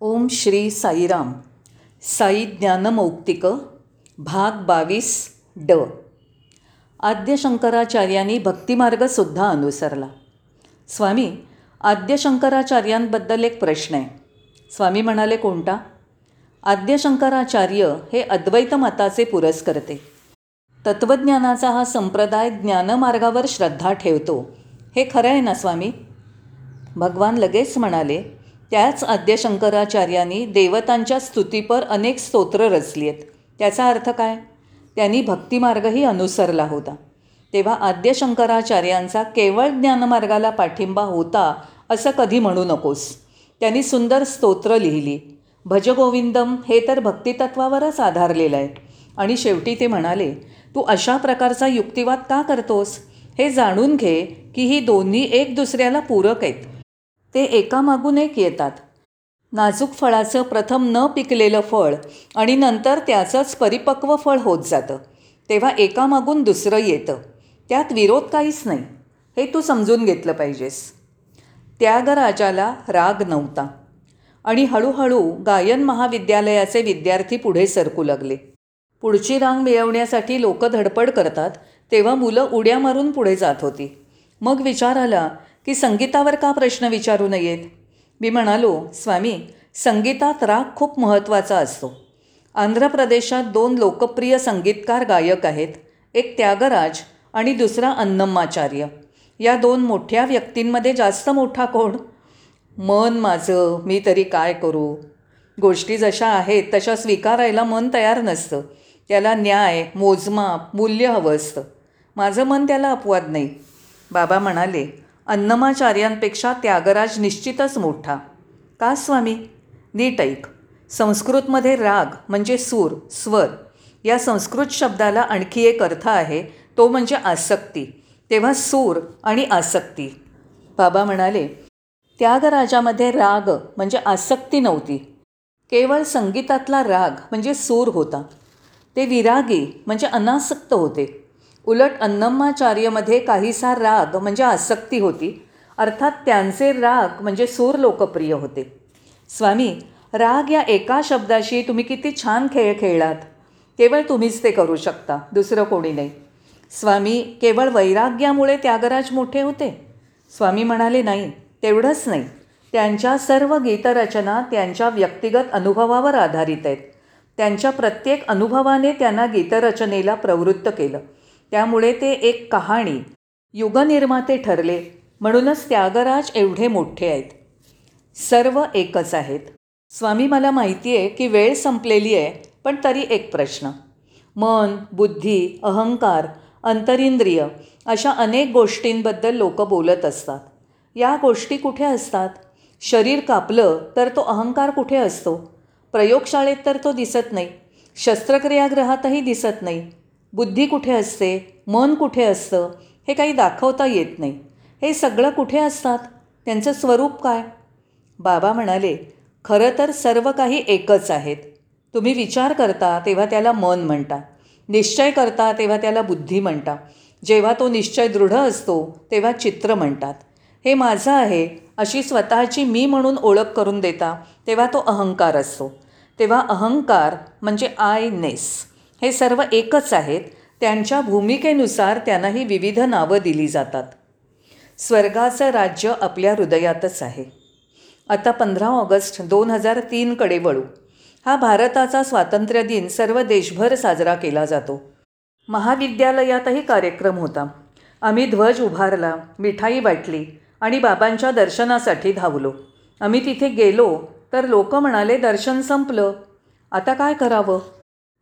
ओम श्री साईराम. साई ज्ञानमौक्तिक भाग बावीस ड. आद्य शंकराचार्यांनी भक्तिमार्गसुद्धा अनुसरला. स्वामी आद्य शंकराचार्यांबद्दल एक प्रश्न आहे. स्वामी म्हणाले कोणता? आद्य शंकराचार्य हे अद्वैत मताचे पुरस्कर्ते. तत्त्वज्ञानाचा हा संप्रदाय ज्ञानमार्गावर श्रद्धा ठेवतो. हे खरं आहे ना स्वामी? भगवान लगेच म्हणाले त्याच आद्यशंकराचार्यांनी देवतांच्या स्तुतीपर अनेक स्तोत्र रचली आहेत त्याचा अर्थ काय? त्यांनी भक्तिमार्गही अनुसरला होता. तेव्हा आद्यशंकराचार्यांचा केवळ ज्ञानमार्गाला पाठिंबा होता असं कधी म्हणू नकोस. त्यांनी सुंदर स्तोत्र लिहिली. भजगोविंदम हे तर भक्तितत्वावरच आधारलेलं आहे. आणि शेवटी ते म्हणाले तू अशा प्रकारचा युक्तिवाद का करतोस? हे जाणून घे की ही दोन्ही एक दुसऱ्याला पूरक आहेत. ते एकामागून एक येतात. नाजूक फळाचं प्रथम न पिकलेलं फळ आणि नंतर त्याचंच परिपक्व फळ होत जातं. तेव्हा एकामागून दुसरं येतं. त्यात विरोध काहीच नाही. हे तू समजून घेतलं पाहिजेस. त्यागराजाला राग नव्हता. आणि हळूहळू गायन महाविद्यालयाचे विद्यार्थी पुढे सरकू लागले. पुढची रांग मिळवण्यासाठी लोक धडपड करतात तेव्हा मुलं उड्या मारून पुढे जात होती. मग विचार आला की संगीतावर का प्रश्न विचारू नयेत? मी म्हणालो स्वामी संगीतात राग खूप महत्त्वाचा असतो. आंध्र प्रदेशात दोन लोकप्रिय संगीतकार गायक आहेत एक त्यागराज आणि दुसरा अन्नम्माचार्य. या दोन मोठ्या व्यक्तींमध्ये जास्त मोठा कोण? मन माझं मी तरी काय करू? गोष्टी जशा आहेत तशा स्वीकारायला मन तयार नसतं. त्याला न्याय मोजमाप मूल्य हवं असतं. माझं मन त्याला अपवाद नाही. बाबा म्हणाले अन्नमाचार्यांपेक्षा त्यागराज निश्चितच मोठा. का स्वामी? नीट ऐक. संस्कृतमध्ये राग म्हणजे सूर स्वर या संस्कृत शब्दाला आणखी एक अर्थ आहे तो म्हणजे आसक्ती. तेव्हा सूर आणि आसक्ती. बाबा म्हणाले त्यागराजामध्ये राग म्हणजे आसक्ती नव्हती. केवळ संगीतातला राग म्हणजे सूर होता. ते विरागी म्हणजे अनासक्त होते. उलट अन्नम्माचार्यमध्ये काहीसा राग म्हणजे आसक्ती होती. अर्थात त्यांचे राग म्हणजे सूर लोकप्रिय होते. स्वामी राग या एका शब्दाशी तुम्ही किती छान खेळ खेळलात. केवळ तुम्हीच ते करू शकता दुसरं कोणी नाही. स्वामी केवळ वैराग्यामुळे त्यागराज मोठे होते. स्वामी म्हणाले नाही तेवढंच नाही. त्यांच्या सर्व गीतरचना त्यांच्या व्यक्तिगत अनुभवावर आधारित आहेत. त्यांच्या प्रत्येक अनुभवाने त्यांना गीतरचनेला प्रवृत्त केलं. त्यामुळे ते एक कहाणी युगनिर्माते ठरले म्हणूनच त्यागराज एवढे मोठे आहेत. सर्व एकच आहेत. स्वामी मला माहिती आहे की वेळ संपलेली आहे पण तरी एक प्रश्न. मन बुद्धी अहंकार अंतरिंद्रिय अशा अनेक गोष्टींबद्दल लोक बोलत असतात. या गोष्टी कुठे असतात? शरीर कापलं तर तो अहंकार कुठे असतो? प्रयोगशाळेत तर तो दिसत नाही. शस्त्रक्रियागृहातही दिसत नाही. बुद्धी कुठे असते मन कुठे असतं हे काही दाखवता येत नाही. हे सगळं कुठे असतात? त्यांचं स्वरूप काय? बाबा म्हणाले खरं तर सर्व काही एकच आहेत. तुम्ही विचार करता तेव्हा त्याला मन म्हणता. निश्चय करता तेव्हा त्याला बुद्धी म्हणता. जेव्हा तो निश्चय दृढ असतो तेव्हा चित्र म्हणतात. हे माझं आहे अशी स्वतःची मी म्हणून ओळख करून देता तेव्हा तो अहंकार असतो. तेव्हा अहंकार म्हणजे आय नेस हे सर्व एकच आहेत. त्यांच्या भूमिकेनुसार त्यांनाही विविध नावं दिली जातात. स्वर्गाचं राज्य आपल्या हृदयातच आहे. आता पंधरा ऑगस्ट दोन हजार तीनकडे वळू. हा भारताचा स्वातंत्र्य दिन सर्व देशभर साजरा केला जातो. महाविद्यालयातही कार्यक्रम होता. आम्ही ध्वज उभारला मिठाई वाटली आणि बाबांच्या दर्शनासाठी धावलो. आम्ही तिथे गेलो तर लोक म्हणाले दर्शन संपलं. आता काय करावं?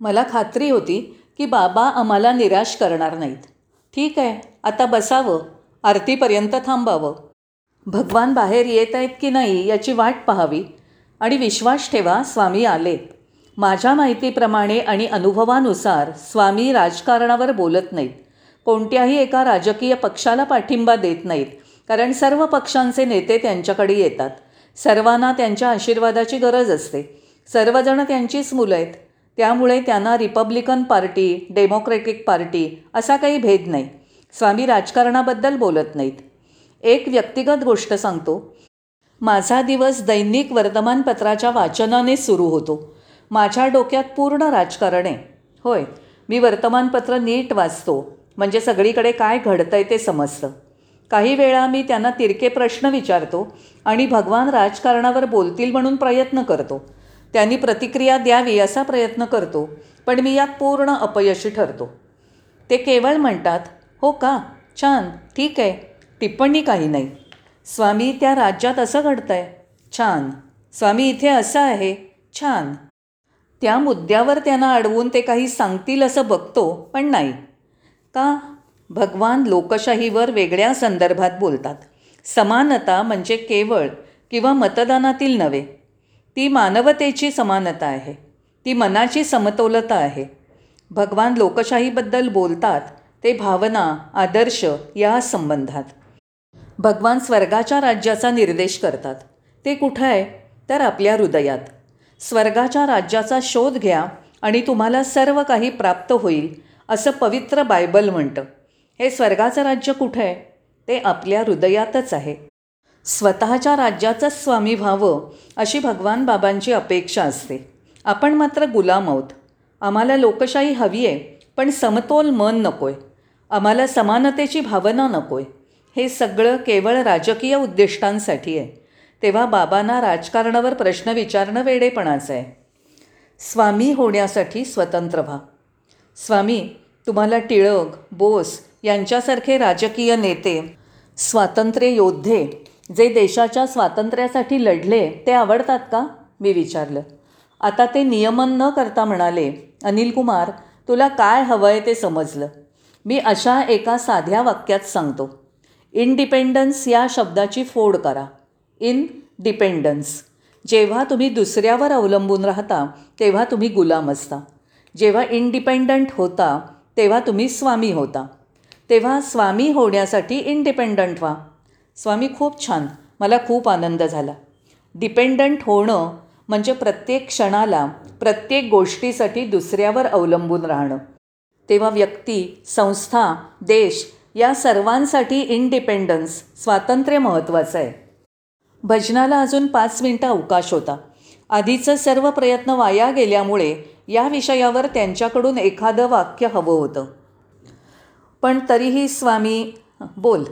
मला खात्री होती की बाबा आम्हाला निराश करणार नाहीत. ठीक आहे आता बसावं आरतीपर्यंत थांबावं. भगवान बाहेर येत आहेत की नाही याची वाट पाहावी. आणि विश्वास ठेवा स्वामी आले माझ्या माहितीप्रमाणे आणि अनुभवानुसार स्वामी राजकारणावर बोलत नाहीत. कोणत्याही एका राजकीय पक्षाला पाठिंबा देत नाहीत. कारण सर्व पक्षांचे नेते त्यांच्याकडे येतात. सर्वांना त्यांच्या आशीर्वादाची गरज असते. सर्वजण त्यांचीच मुलं आहेत. त्यामुळे त्यांना रिपब्लिकन पार्टी डेमोक्रेटिक पार्टी असा काही भेद नाही. स्वामी राजकारणाबद्दल बोलत नाहीत. एक व्यक्तिगत गोष्ट सांगतो. माझा दिवस दैनिक वर्तमानपत्राच्या वाचनाने सुरू होतो. माझ्या डोक्यात पूर्ण राजकारण आहे. होय मी वर्तमानपत्र नीट वाचतो. म्हणजे सगळीकडे काय घडतं आहे ते समजतं. काही वेळा मी त्यांना तिरके प्रश्न विचारतो आणि भगवान राजकारणावर बोलतील म्हणून प्रयत्न करतो. त्यांनी प्रतिक्रिया द्यावी असा प्रयत्न करतो पण मी यात पूर्ण अपयशी ठरतो. ते केवळ म्हणतात हो का? छान. ठीक आहे. टिप्पणी काही नाही. स्वामी त्या राज्यात असं घडतं आहे छान. स्वामी इथे असं आहे. छान. त्या मुद्द्यावर त्यांना अडवून ते काही सांगतील असं बघतो पण नाही. का? भगवान लोकशाहीवर वेगळ्या संदर्भात बोलतात. समानता म्हणजे केवळ किंवा मतदानातील नव्हे ती मानवतेची समानता आहे. ती मनाची समतोलता आहे. भगवान लोकशाहीबद्दल बोलतात ते भावना आदर्श या संबंधात. भगवान स्वर्गाच्या राज्याचा निर्देश करतात. ते कुठं आहे? तर आपल्या हृदयात. स्वर्गाच्या राज्याचा शोध घ्या आणि तुम्हाला सर्व काही प्राप्त होईल असं पवित्र बायबल म्हणतं. हे स्वर्गाचं राज्य कुठं आहे? ते आपल्या हृदयातच आहे. स्वतःच्या राज्याचंच स्वामी व्हावं अशी भगवान बाबांची अपेक्षा असते. आपण मात्र गुलाम आहोत. आम्हाला लोकशाही हवी आहे पण समतोल मन नको आहे आम्हाला समानतेची भावना नको आहे हे सगळं केवळ राजकीय उद्दिष्टांसाठी आहे. तेव्हा बाबांना राजकारणावर प्रश्न विचारणं वेडेपणाचं आहे. स्वामी होण्यासाठी स्वतंत्र व्हा. स्वामी तुम्हाला टिळक बोस यांच्यासारखे राजकीय नेते स्वातंत्र्य योद्धे जे देशाच्या स्वातंत्र्यासाठी लढले ते आवडतात का? मी विचारलं. आता ते नियमन न करता म्हणाले अनिल कुमार तुला काय हवं आहे ते समजलं. मी अशा एका साध्या वाक्यात सांगतो. इनडिपेंडन्स या शब्दाची फोड करा. In dependence. जेव्हा तुम्ही दुसऱ्यावर अवलंबून राहता तेव्हा तुम्ही गुलाम असता. जेव्हा इंडिपेंडंट होता तेव्हा तुम्ही स्वामी होता. तेव्हा स्वामी होण्यासाठी इंडिपेंडंट व्हा. स्वामी खूप छान. मला खूप आनंद झाला. डिपेंडंट होणं म्हणजे प्रत्येक क्षणाला प्रत्येक गोष्टीसाठी दुसऱ्यावर अवलंबून राहणं. तेव्हा व्यक्ती संस्था देश या सर्वांसाठी इंडिपेंडन्स स्वातंत्र्य महत्त्वाचं आहे. भजनाला अजून पाच मिनटं अवकाश होता. आधीचं सर्व प्रयत्न वाया गेल्यामुळे या विषयावर त्यांच्याकडून एखादं वाक्य हवं होतं. पण तरीही स्वामी बोल.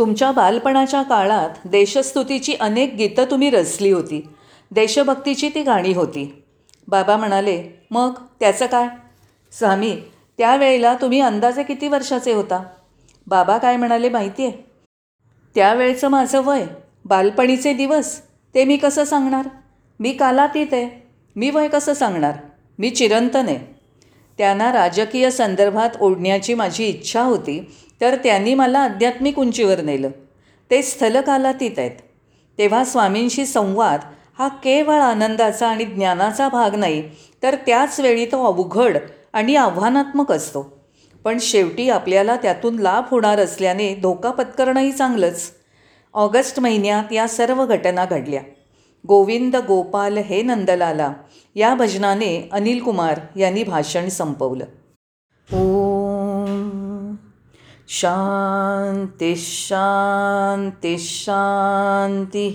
तुमच्या बालपणाच्या काळात देशस्तुतीची अनेक गीतं तुम्ही रचली होती. देशभक्तीची ती गाणी होती. बाबा म्हणाले मग त्याचं काय? स्वामी त्यावेळेला तुम्ही अंदाजे किती वर्षाचे होता? बाबा काय म्हणाले माहिती आहे त्यावेळचं माझं वय बालपणीचे दिवस ते मी कसं सांगणार? मी कालातीत आहे मी वय कसं सांगणार? मी चिरंतन आहे. त्यांना राजकीय संदर्भात ओढण्याची माझी इच्छा होती तर त्यांनी मला आध्यात्मिक उंचीवर नेलं. ते स्थलकालातीत आहेत. तेव्हा स्वामींशी संवाद हा केवळ आनंदाचा आणि ज्ञानाचा भाग नाही तर त्याच वेळी तो अवघड आणि आव्हानात्मक असतो. पण शेवटी आपल्याला त्यातून लाभ होणार असल्याने धोका पत्करणंही चांगलंच. ऑगस्ट महिन्यात या सर्व घटना घडल्या. गोविंद गोपाल हे नंदलाला या भजनाने अनिल कुमार यांनी भाषण संपवलं. शांती शांती शांती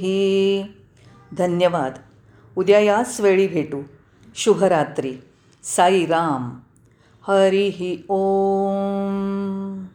धन्यवाद। उद्या याच वेळी भेटू। शुभरात्री। साई राम। हरी ओम।